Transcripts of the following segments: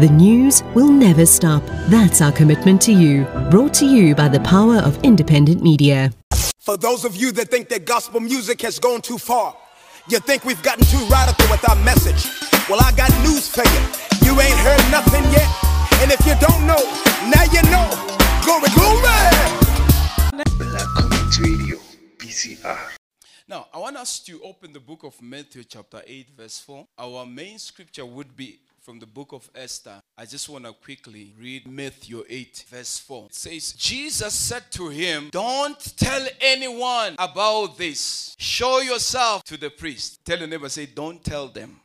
The news will never stop. That's our commitment to you. Brought to you by the power of independent media. For those of you that think that gospel music has gone too far, you think we've gotten too radical with our message. Well, I got news for you. You ain't heard nothing yet. And if you don't know, now you know. Glory, glory! Black Community Radio, BCR. Now, I want us to open the book of Matthew, chapter 8, verse 4. Our main scripture would be from the book of Esther. I just want to quickly read Matthew 8, verse 4. It says, Jesus said to him, Don't tell anyone about this. Show yourself to the priest. Tell your neighbor, say, Don't tell them.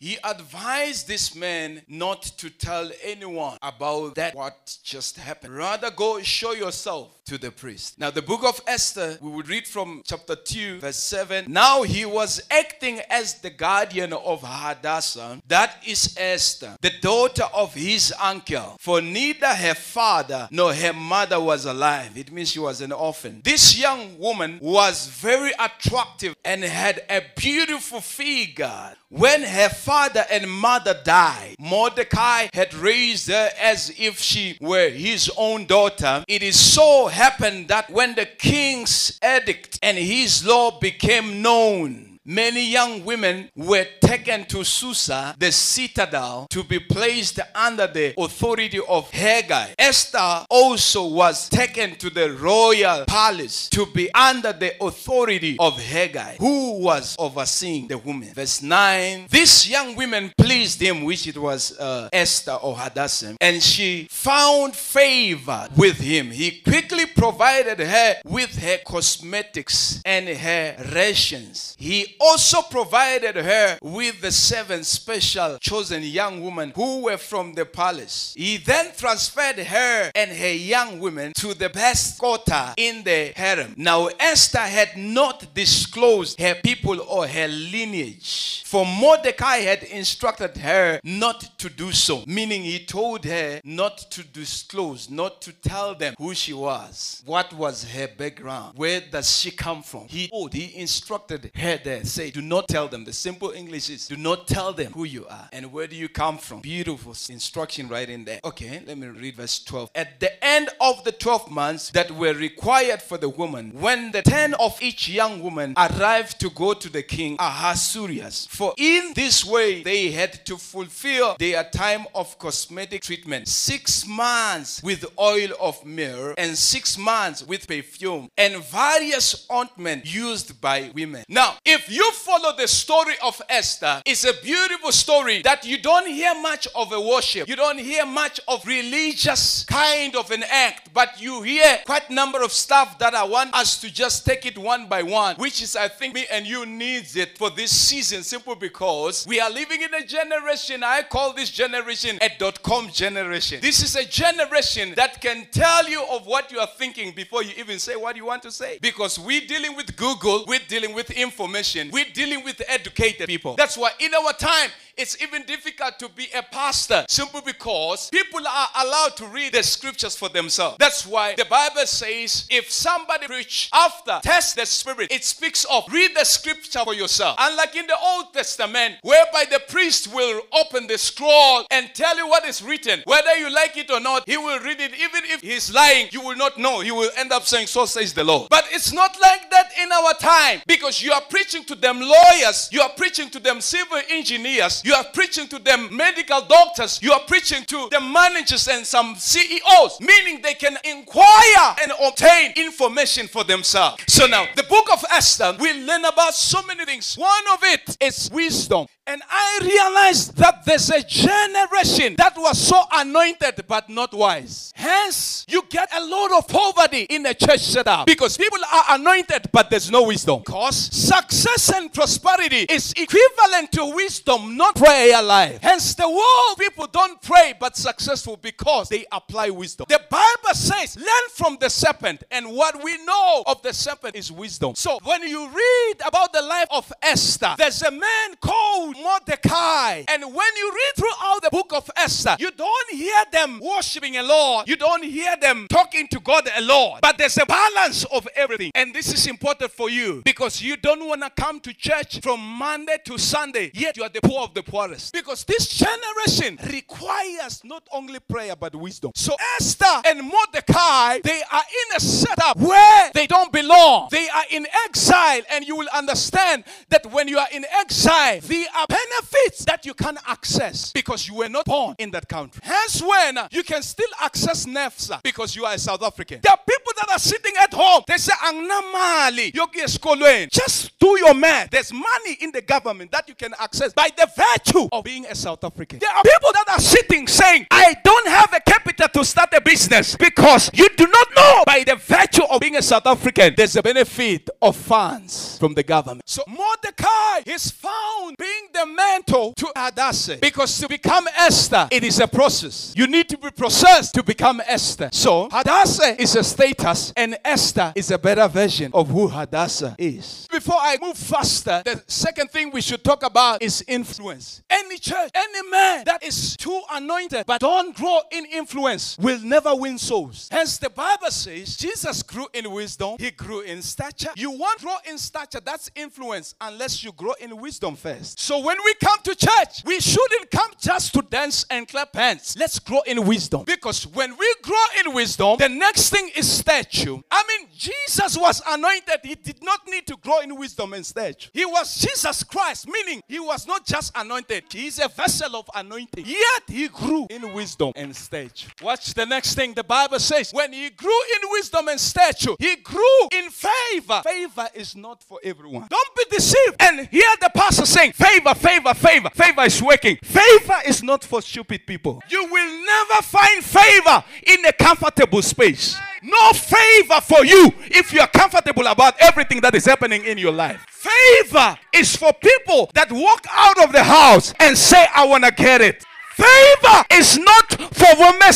He advised this man not to tell anyone about that what just happened. Rather go show yourself to the priest. Now the book of Esther, we would read from chapter 2 verse 7. Now he was acting as the guardian of Hadassah, that is Esther, the daughter of his uncle. For neither her father nor her mother was alive. It means she was an orphan. This young woman was very attractive and had a beautiful figure. When her father and mother died, Mordecai had raised her as if she were his own daughter. It is so happened that when the king's edict and his law became known, Many young women were taken to Susa, the citadel, to be placed under the authority of Hegai. Esther also was taken to the royal palace to be under the authority of Hegai, who was overseeing the women. Verse 9 These young women pleased him, which it was uh, Esther or Hadassah, and she found favor with him. He quickly provided her with her cosmetics and her rations. He also provided her with the seven special chosen young women who were from the palace. He then transferred her and her young women to the best quarter in the harem. Now, Esther had not disclosed her people or her lineage, for Mordecai had instructed her not to do so, meaning he told her not to disclose, not to tell them who she was, what was her background, where does she come from. He told, he instructed her there, say, do not tell them. The simple English is, do not tell them who you are and where do you come from. Beautiful instruction right in there. Okay, let me read verse 12. At the end of the 12 months that were required for the woman, when the 10 of each young woman arrived to go to the king Ahasuerus, for in this way they had to fulfill their time of cosmetic treatment. Six months with oil of myrrh and six months with perfume and various ointment used by women. Now, if you follow the story of Esther, it's a beautiful story that you don't hear much of a worship. You don't hear much of religious kind of an act, but you hear quite number of stuff that I want us to just take it one by one, which is I think me and you needs it for this season simply because we are living in a generation I call this generation a dot com generation. This is a generation that can tell you of what you are thinking before you even say what you want to say. Because we're dealing with Google, we're dealing with information, we're dealing with educated people. That's why in our time it's even difficult to be a pastor simply because people are allowed to read the scriptures for themselves. That's why the Bible says if somebody preach after test the spirit, it speaks of read the scripture for yourself. Unlike in the Old Testament, whereby the priest will open the scroll and tell you what is written, whether you like it or not, he will read it. Even if he's lying, you will not know. He will end up saying, So says the Lord. But it's not like that in our time because you are preaching to them lawyers, you are preaching to them civil engineers, you are preaching to them medical doctors, you are preaching to the managers and some CEOs, meaning they can inquire and obtain information for themselves. So now, the book of Esther, we learn about so many things. One of it is wisdom. And I realized that there's a generation that was so anointed but not wise. Hence, you get a lot of poverty in a church setup because people are anointed but there's no wisdom. Because success and prosperity is equivalent to wisdom, not prayer life. Hence, the world people don't pray but successful because they apply wisdom. The Bible says, learn from the serpent, and what we know of the serpent is wisdom. So, when you read about the life of Esther, there's a man called Mordecai, and when you read throughout the book of Esther, you don't hear them worshiping a Lord, you don't hear them talking to God a Lord, but there's a balance of everything, and this is important for you because you don't want to come to church from Monday to Sunday, yet you are the poor of the poorest. Because this generation requires not only prayer but wisdom. So Esther and Mordecai, they are in a setup where they don't belong. They are in exile, and you will understand that when you are in exile, there are benefits that you can access because you were not born in that country. Hence, when you can still access NSFAS because you are a South African. There are people that are sitting at home. They say, "Angnamali, yogi eskolweni." Just do your math. There's money in the government that you can access by the virtue of being a South African. There are people that are sitting saying, I don't have a capital to start a business because you do not know by the virtue of being a South African, there's a benefit of funds from the government. So Mordecai is found being the mentor to Hadassah because to become Esther, it is a process. You need to be processed to become Esther. So Hadassah is a status and Esther is a better version of who Hadassah is. Before I move faster, the second thing we should talk about is influence says any church, any man that is too anointed but don't grow in influence will never win souls. Hence, the Bible says Jesus grew in wisdom, he grew in stature. You won't grow in stature, that's influence, unless you grow in wisdom first. So, when we come to church, we shouldn't come just to dance and clap hands. Let's grow in wisdom. Because when we grow in wisdom, the next thing is stature. I mean, Jesus was anointed, he did not need to grow in wisdom and stature. He was Jesus Christ, meaning he was not just anointed, he is a vessel of anointing. Yet he grew in wisdom and stature. Watch the next thing the Bible says. When he grew in wisdom and stature, he grew in favor. Favor is not for everyone. Don't be deceived and hear the pastor saying, Favor, favor, favor. Favor is working. Favor is not for stupid people. You will never find favor in a comfortable space. No favor for you if you are comfortable about everything that is happening in your life. Favor is for people that walk out of the house and say, I want to get it. Favor is not for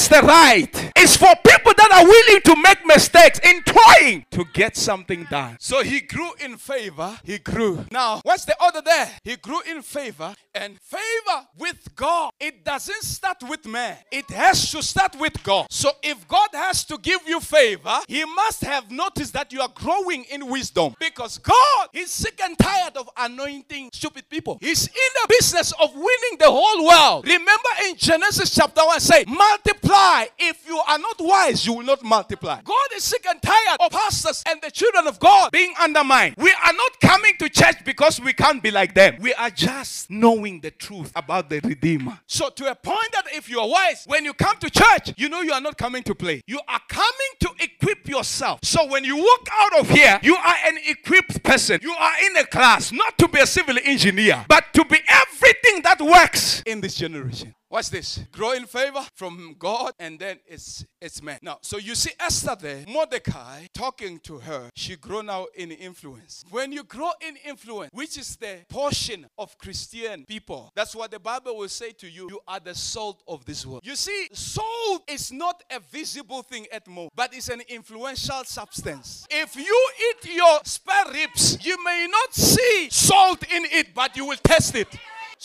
the right. It's for people that are willing to make mistakes in trying to get something done. So he grew in favor. He grew. Now, what's the order there? He grew in favor and favor with God. It doesn't start with man. It has to start with God. So if God has to give you favor, he must have noticed that you are growing in wisdom because God is sick and tired of anointing stupid people. He's in the business of winning the whole world. Remember in Genesis chapter 1 say, multiply. If you are not wise, you will not multiply. God is sick and tired of pastors and the children of God being undermined. We are not coming to church because we can't be like them. We are just knowing the truth about the Redeemer. So to a point that if you are wise, when you come to church, you know you are not coming to play. You are coming to equip yourself. So when you walk out of here, you are an equipped person. You are in a class, not to be a civil engineer, but to be everything that works in this generation. Watch this. Grow in favor from God and then it's it's man. Now, so you see Esther there, Mordecai talking to her. She grow now in influence. When you grow in influence, which is the portion of Christian people, that's what the Bible will say to you. You are the salt of this world. You see, salt is not a visible thing at most, but it's an influential substance. If you eat your spare ribs, you may not see salt in it, but you will taste it.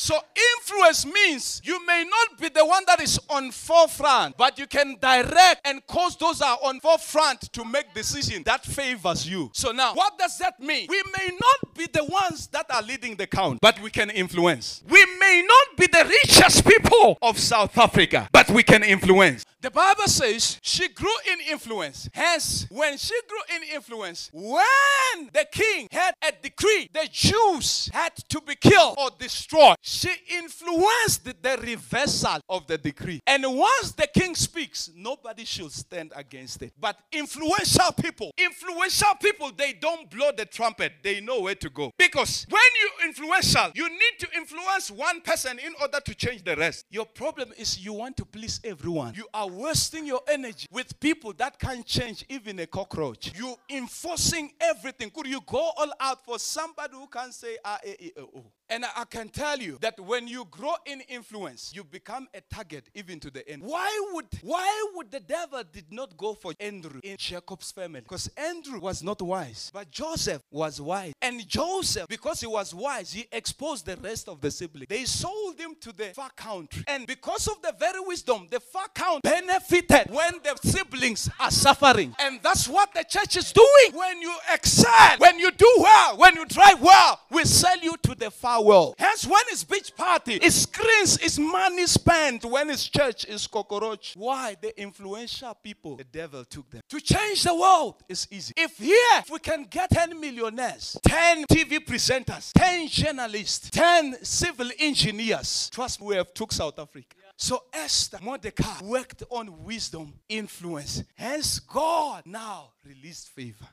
So influence means you may not be the one that is on forefront, but you can direct and cause those are on forefront to make decision that favors you. So now, what does that mean? We may not be the ones that are leading the count, but we can influence. We may not be the richest people of South Africa, but we can influence. The Bible says she grew in influence. Hence, when she grew in influence, when the king had a decree, the Jews had to be killed or destroyed. She influenced the reversal of the decree. And once the king speaks, nobody should stand against it. But influential people, influential people, they don't blow the trumpet. They know where to go. Because when you influential, you need to influence one person in order to change the rest. Your problem is you want to please everyone. You are wasting your energy with people that can't change even a cockroach. You enforcing everything. Could you go all out for somebody who can say eh, eh, oh, oh? And I can tell you that when you grow in influence, you become a target even to the end. Why would why would the devil did not go for Andrew in Jacob's family? Because Andrew was not wise, but Joseph was wise. And Joseph, because he was wise, he exposed the rest of the siblings. They sold him to the far country. And because of the very wisdom, the far country benefited when the siblings are suffering. And that's what the church is doing. When you excel, when you do well, when you drive well, we sell you to the far world. Hence, when it's beach party, it's screens, it's money spent. When it's church, it's cockroach. Why? The influential people, the devil took them. To change the world is easy. If here, if we can get 10 millionaires, 10 TV presenters, 10 journalists, 10 civil engineers, trust me, we have took South Africa. So Esther, Mordecai worked on wisdom, influence. Hence, God now released favor.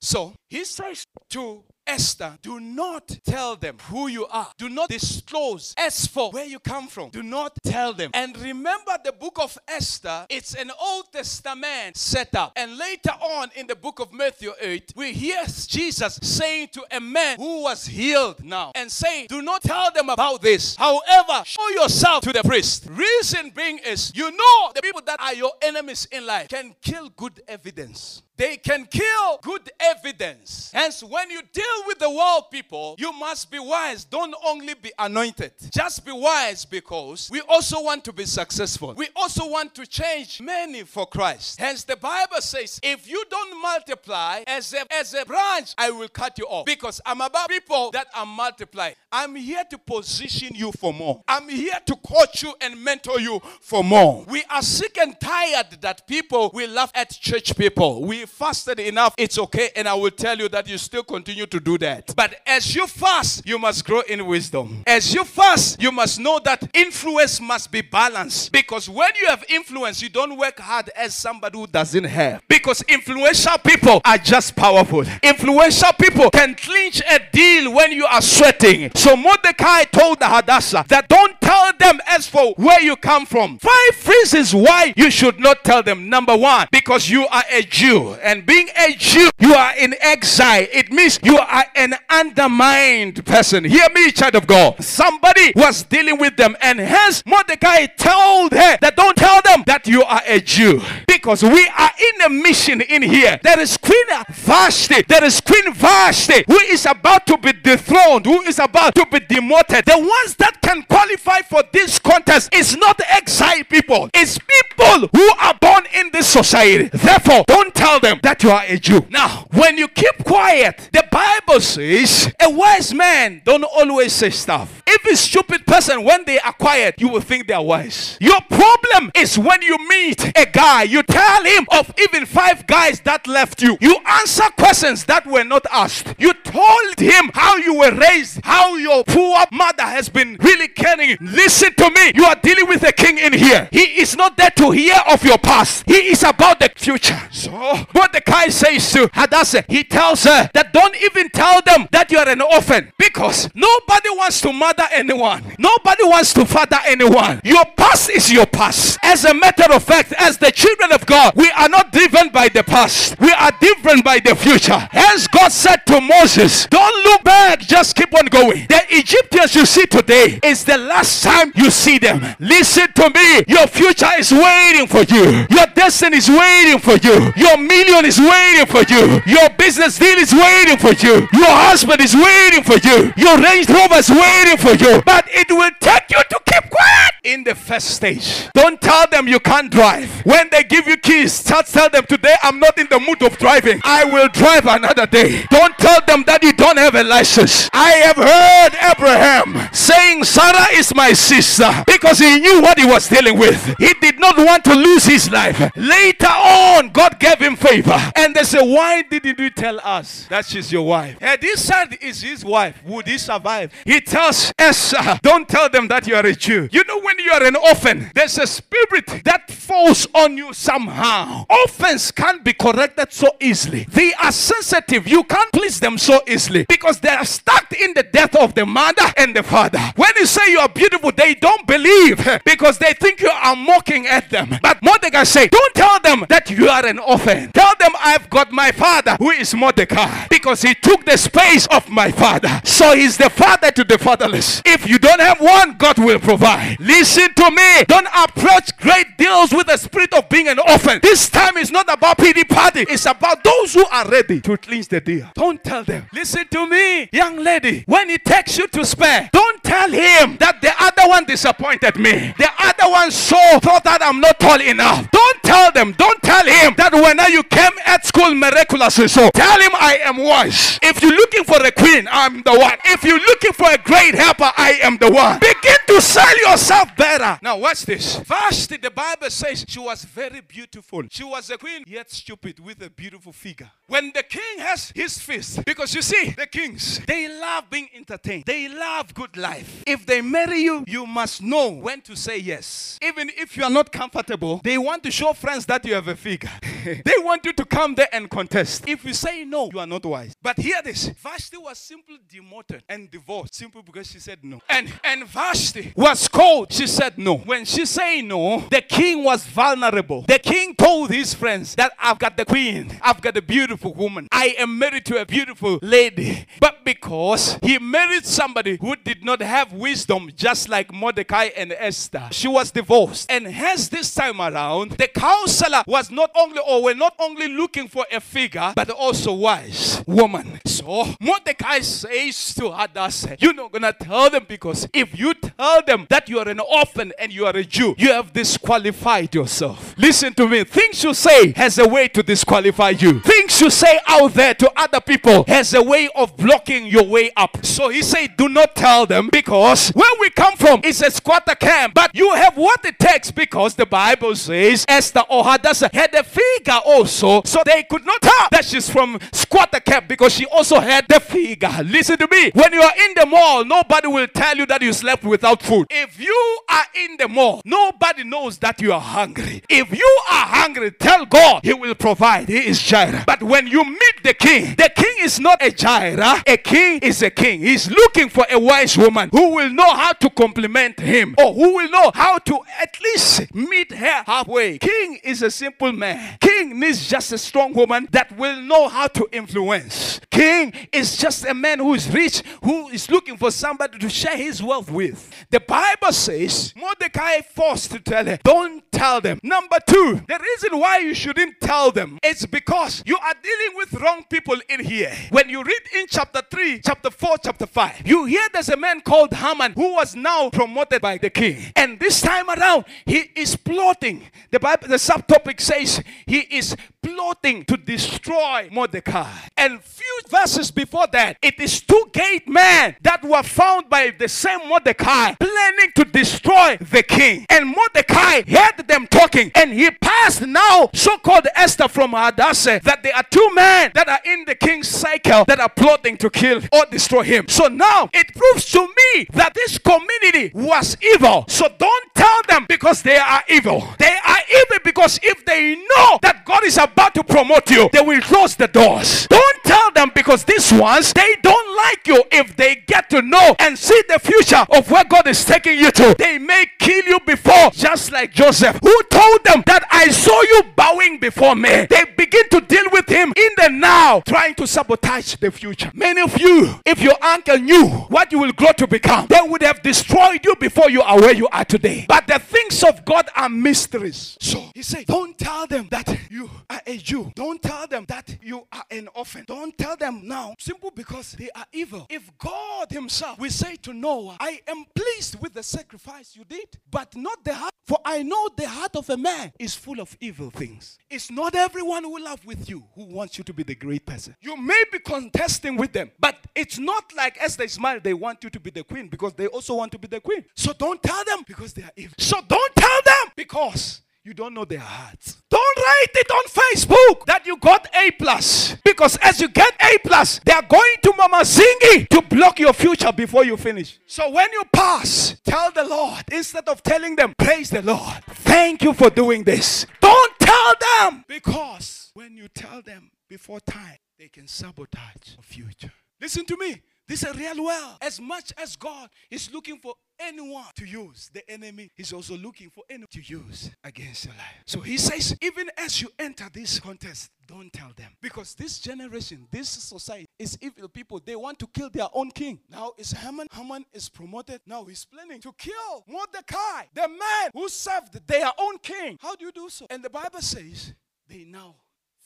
So he says to Esther, do not tell them who you are. Do not disclose. As for where you come from, do not tell them. And remember the book of Esther, it's an Old Testament setup. And later on in the book of Matthew 8, we hear Jesus saying to a man who was healed now and saying, Do not tell them about this. However, show yourself to the priest. Reason being is, you know, the people that are your enemies in life can kill good evidence. They can kill good evidence. Hence, when you deal with the world people, you must be wise. Don't only be anointed. Just be wise because we also want to be successful. We also want to change many for Christ. Hence, the Bible says, if you don't multiply as a, as a branch, I will cut you off. Because I'm about people that are multiplying. I'm here to position you for more. I'm here to coach you and mentor you for more. We are sick and tired that people will laugh at church people. We fasted enough. It's okay. And I will tell you that you still continue to do that. But as you fast, you must grow in wisdom. As you fast, you must know that influence must be balanced. Because when you have influence, you don't work hard as somebody who doesn't have. Because influential people are just powerful. Influential people can clinch a deal when you are sweating. So Mordecai told the Hadassah that don't tell them as for where you come from. Five reasons why you should not tell them. Number one, because you are a Jew. And being a Jew, you are in exile. It means you are an undermined person. Hear me, child of God. Somebody was dealing with them, and hence Mordecai told her that don't tell them that you are a Jew. Because we are in a mission in here. There is Queen Vashti. There is Queen Vashti who is about to be dethroned, who is about to be demoted. The ones that can qualify for this contest is not exile people, it's people who are born in this society. Therefore, don't tell them that you are a Jew. Now, when you keep quiet, the Bible says a wise man don't always say stuff. If a stupid person, when they are quiet, you will think they are wise. Your problem is when you meet a guy, you tell him of even five guys that left you. You answer questions that were not asked. You told him how you were raised, how your poor mother has been really caring. Listen to me. You are dealing with a king in here. He is not there to hear of your past. He is about the future. So what the guy says to Hadassah, he tells her that don't even tell them that you are an orphan because nobody wants to mother anyone. Nobody wants to father anyone. Your past is your past. As a matter of fact, as the children of God, we are not driven by the past. We are driven by the future. Hence God said to Moses, don't look back, just keep on going. The Egyptians you see today is the last time you see them. Listen to me. Your future is waiting for you. Your destiny is waiting for you. Your million is waiting for you. Your business deal is waiting for you. Your husband is waiting for you. Your Range Rover is waiting for you. But it will take you to keep quiet in the first stage. Don't tell them you can't drive. When they give you keys, just tell them today I'm not in the mood of driving. I will drive another day. Don't tell them that you don't have a license. I have heard Abraham saying Sarah is my sister because he knew what he was dealing with. He did not want to lose his life. Later on, God gave him favor. And they say, Why didn't you tell us that she's your wife? Had he said is his wife, would he survive? He tells Esther, Don't tell them that you are a Jew. You know, when when you are an orphan, there's a spirit that falls on you somehow. Orphans can't be corrected so easily. They are sensitive. You can't please them so easily because they are stuck in the death of the mother and the father. When you say you are beautiful, they don't believe because they think you are mocking at them. But Mordecai say, don't tell them that you are an orphan. Tell them I've got my father who is Mordecai because he took the space of my father. So he's the father to the fatherless. If you don't have one, God will provide. Listen to me. Don't approach great deals with the spirit of being an orphan. This time is not about pity party. It's about those who are ready to clinch the deal. Don't tell them. Listen to me, young lady. When he takes you to spare, don't tell him that the other one disappointed me. The other one so thought that I'm not tall enough. Don't tell them. Don't tell him that when you came at school miraculously so. Tell him I am wise. If you're looking for a queen, I'm the one. If you're looking for a great helper, I am the one. Begin to sell yourself better. Now watch this. Vashti, the Bible says she was very beautiful. She was a queen, yet stupid, with a beautiful figure. When the king has his feast, because you see, the kings, they love being entertained. They love good life. If they marry you, you must know when to say yes. Even if you are not comfortable, they want to show friends that you have a figure. they want you to come there and contest. If you say no, you are not wise. But hear this Vashti was simply demoted and divorced simply because she said no. And and Vashti was called. She said no. When she said no, the king was vulnerable. The king told his friends that I've got the queen, I've got a beautiful woman. I am married to a beautiful lady. But because he married somebody who did not have wisdom, just like Mordecai and Esther, she was divorced. And hence, this time around, the counselor was not only or were not only looking for a figure, but also wise woman. So Mordecai says to Hadassah, You're not gonna tell them because if you tell them that you are an orphan and you are a Jew, you have disqualified yourself. Listen to me. Things you say has a way to disqualify you. Things you say out there to other people has a way of blocking your way up. So he said, Do not tell them because where we come from is a squatter camp, but you have what it takes because the Bible says Esther or Hadassah had a figure also, so they could not tell that she's from squatter camp because she also had the figure. Listen to me. When you are in the mall, nobody will tell you that you slept without food. If you are in the mall, nobody knows that you are hungry. If you are hungry, tell God He will provide. He is Jireh. But when you meet the king, the king is not a Jireh. A king is a king. He's looking for a wise woman who will know how to compliment him or who will know how to at least meet her halfway. King is a simple man. King needs just a strong woman that will know how to influence. King is just a man who is rich, who is looking for somebody to share his wealth with. The Bible says Mordecai forced to tell her, Don't tell them. Number two, the reason why you shouldn't tell them is because you are dealing with wrong people in here. When you read in chapter 3, chapter 4, chapter 5, you hear there's a man called Haman who was now promoted by the king. And this time around, he is plotting. The Bible, the subtopic says he is plotting to destroy Mordecai. And few verses before that, it is two gate men that were found by the same Mordecai planning to destroy the king. And Mordecai heard them talking, and he passed now so-called Esther from Hadassah that there are two men that are in the king's cycle that are plotting to kill or destroy him. So now it proves to me that this community was evil. So don't tell them because they are evil. They are evil because if they know that God is about to promote you, they will close the doors. Don't tell them because these ones they don't like you. If they get to know and see the future of where God is taking you to, they may kill you before, just like Joseph, who told them that I saw you bowing before me. They begin to deal with him in the now, trying to sabotage the future. Many of you, if your uncle knew what you will grow to become, they would have destroyed you before you are where you are today. But the things of God are mysteries. So he said, Don't tell them that you are a Jew. Don't tell them that you are an orphan. Don't tell them now, simple because they are evil. If God Himself will say to Noah, I am pleased with the sacrifice you did, but not the heart, for I know the heart of a man is full of evil things. It's not everyone who love with you who wants you to be the great person. You may be contesting with them, but it's not like as they smile, they want you to be the queen because they also want to be the queen. So don't tell them because they are evil. So don't tell them because You don't know their hearts. Don't write it on Facebook that you got A plus. Because as you get A plus, they are going to Mama Zingi to block your future before you finish. So when you pass, tell the Lord instead of telling them, praise the Lord. Thank you for doing this. Don't tell them because when you tell them before time, they can sabotage your future. Listen to me. This is a real world. As much as God is looking for anyone to use, the enemy is also looking for anyone to use against your life. So he says, even as you enter this contest, don't tell them. Because this generation, this society is evil people. They want to kill their own king. Now is Haman. Haman is promoted. Now he's planning to kill Mordecai, the man who served their own king. How do you do so? And the Bible says they now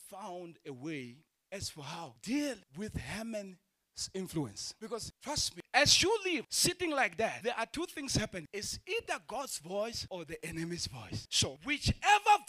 found a way as for how deal with Haman's influence. Because trust me, as you live sitting like that, there are two things happen. It's either God's voice or the enemy's voice. So whichever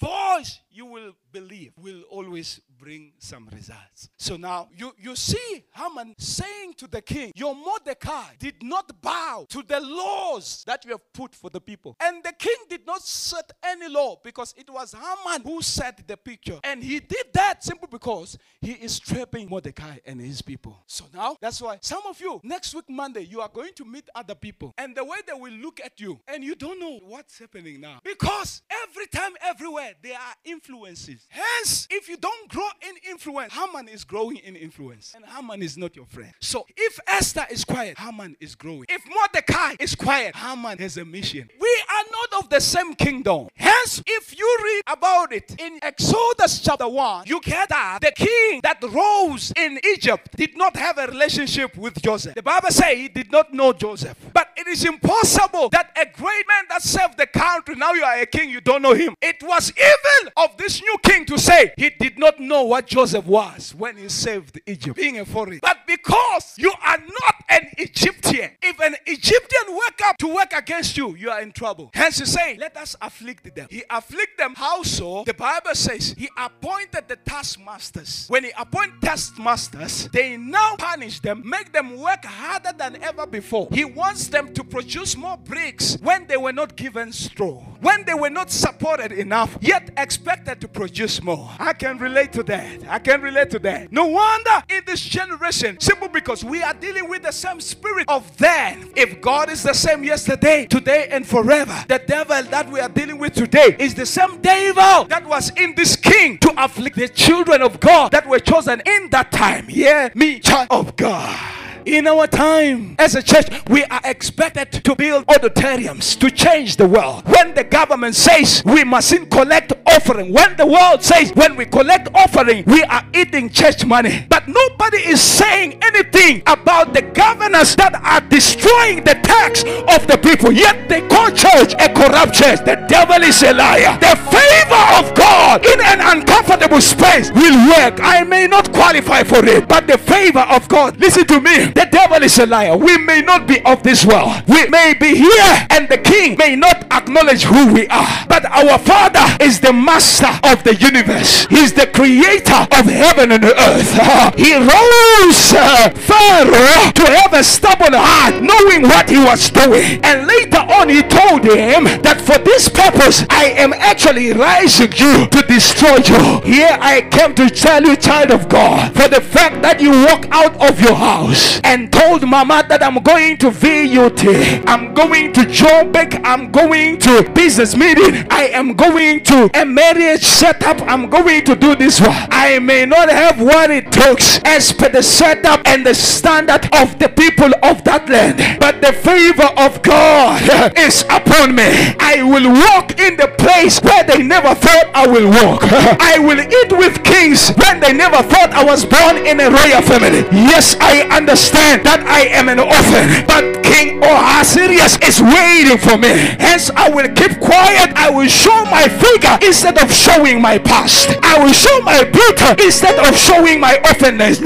voice you will believe will always bring some results. So now you, you see Haman saying to the king, Your Mordecai did not bow to the laws that you have put for the people. And the king did not set any law because it was Haman who set the picture. And he did that simply because he is trapping Mordecai and his people. So now that's why some of you, next week, Monday, you are going to meet other people. And the way they will look at you, and you don't know what's happening now. Because every time, everywhere, there are influences. Hence, if you don't grow in influence, Haman is growing in influence. And Haman is not your friend. So if Esther is quiet, Haman is growing. If Mordecai is quiet, Haman has a mission. We are not of the same kingdom. If you read about it in Exodus chapter 1, you get that the king that rose in Egypt did not have a relationship with Joseph. The Bible says he did not know Joseph. But it is impossible that a great man that served the country, now you are a king, you don't know him. It was evil of this new king to say he did not know what Joseph was when he saved Egypt, being a foreigner. But because you are not an Egyptian, if an Egyptian wake up to work against you, you are in trouble. Hence, he say, let us afflict them. He afflict them. How so? The Bible says he appointed the taskmasters. When he appoint taskmasters, they now punish them, make them work harder than ever before. He wants them to produce more bricks when they were not given straw, when they were not supported enough, yet expected to produce more. I can relate to that. I can relate to that. No wonder in this generation, simple because we are dealing with the same spirit of then. If God is the same yesterday, today, and forever, the devil that we are dealing with today is the same devil that was in this king to afflict the children of God that were chosen in that time. Yeah, me, child of God. In our time as a church, we are expected to build auditoriums to change the world. When the government says we mustn't collect offering, when the world says when we collect offering, we are eating church money. But nobody is saying anything about the governors that are destroying the tax of the people. Yet they call church a corrupt church. The devil is a liar. The favor of God in an uncomfortable space will work. I may not qualify for it, but the favor of God, listen to me. The devil is a liar. We may not be of this world. We may be here, and the king may not acknowledge who we are. But our Father is the master of the universe, He's the creator of heaven and earth. He rose uh, Pharaoh to have a stubborn heart, knowing what he was doing. And later on, he told him that for this purpose, I am actually rising you to destroy you. Here I came to tell you, child of God, for the fact that you walk out of your house and told mama that I'm going to VUT, I'm going to Joburg, I'm going to business meeting, I am going to a marriage setup, I'm going to do this one. I may not have what it takes as per the setup and the standard of the people of that land, but the favor of God is upon me. I will walk in the place where they never thought I will walk. I will eat with kings when they never thought I was born in a royal family. Yes, I understand that I am an orphan, but King Ahasuerus is waiting for me. Hence, I will keep quiet. I will show my figure instead of showing my past. I will show my beauty instead of showing my orphanness.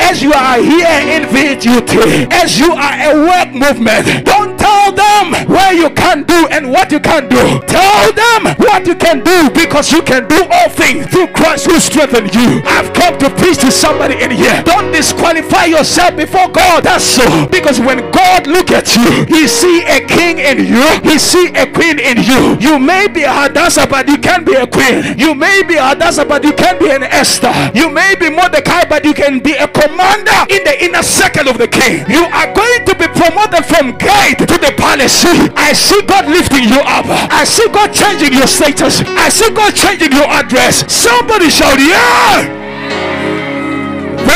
As you are here in VGT, as you are a work movement, don't Tell them where you can do and what you can do. Tell them what you can do because you can do all things through Christ who strengthens you. I've come to preach to somebody in here. Don't disqualify yourself before God. That's so. Because when God look at you, he see a king in you. He see a queen in you. You may be a Hadassah, but you can be a queen. You may be a Hadassah, but you can be an Esther. You may be Mordecai, but you can be a commander in the inner circle of the king. You are going to be promoted from gate to the palace. I see God lifting you up. I see God changing your status. I see God changing your address. Somebody shout, Yeah!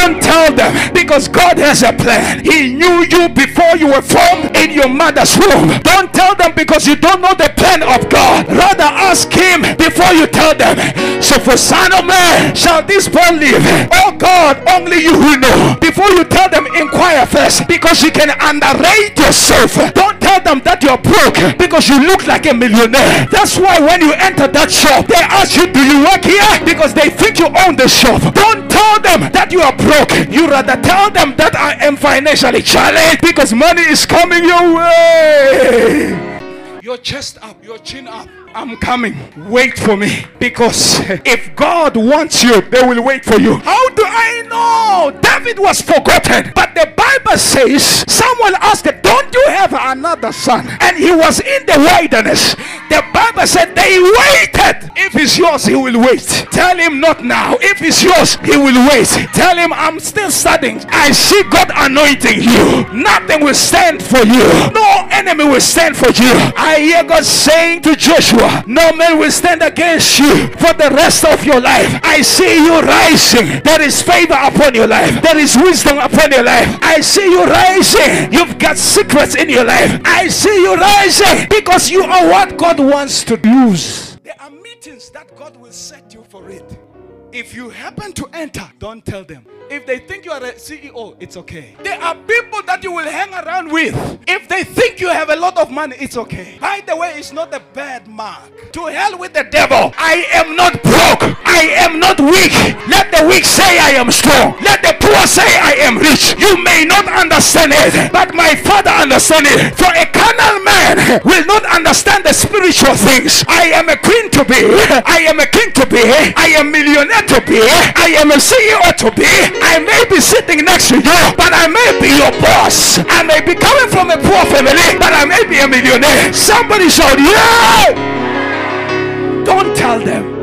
Don't tell them because God has a plan. He knew you before you were formed in your mother's womb. Don't tell them because you don't know the plan of God. Rather ask Him before you tell them. So, for son of man, shall this boy live? Oh God, only you who know. Before you tell them, inquire first because you can underrate yourself. Don't tell them that you're broke because you look like a millionaire. That's why when you enter that shop, they ask you, Do you work here? Because they think you own the shop. Don't tell them that you are broke. You rather tell them that I am financially challenged because money is coming your way. Your chest up, your chin up. I'm coming. Wait for me. Because if God wants you, they will wait for you. How do I know? David was forgotten. But the Bible says someone asked Don't you have another son? And he was in the wilderness. The Bible said they waited. If it's yours, he will wait. Tell him not now. If it's yours, he will wait. Tell him I'm still studying. I see God anointing you. Nothing will stand for you. No enemy will stand for you. I hear God saying to Joshua, no man will stand against you for the rest of your life. I see you rising. There is favor upon your life. There is wisdom upon your life. I see you rising. You've got secrets in your life. I see you rising because you are what God wants to use. There are meetings that God will set you for it. If you happen to enter, don't tell them. If they think you are a CEO, it's okay. There are people that you will hang around with. If they think you have a lot of money, it's okay. By the way, it's not a bad mark. To hell with the devil. I am not broke. I am not weak. Let the weak say I am strong. Let the poor say I am rich. You may not understand it, but my father understands it. For a carnal man will not understand the spiritual things. I am a queen to be. I am a king to be. I am millionaire to be. I am a CEO to be. I may be sitting next to you, but I may be your boss. I may be coming from a poor family, but I may be a millionaire. Somebody shout, yeah! Don't tell them.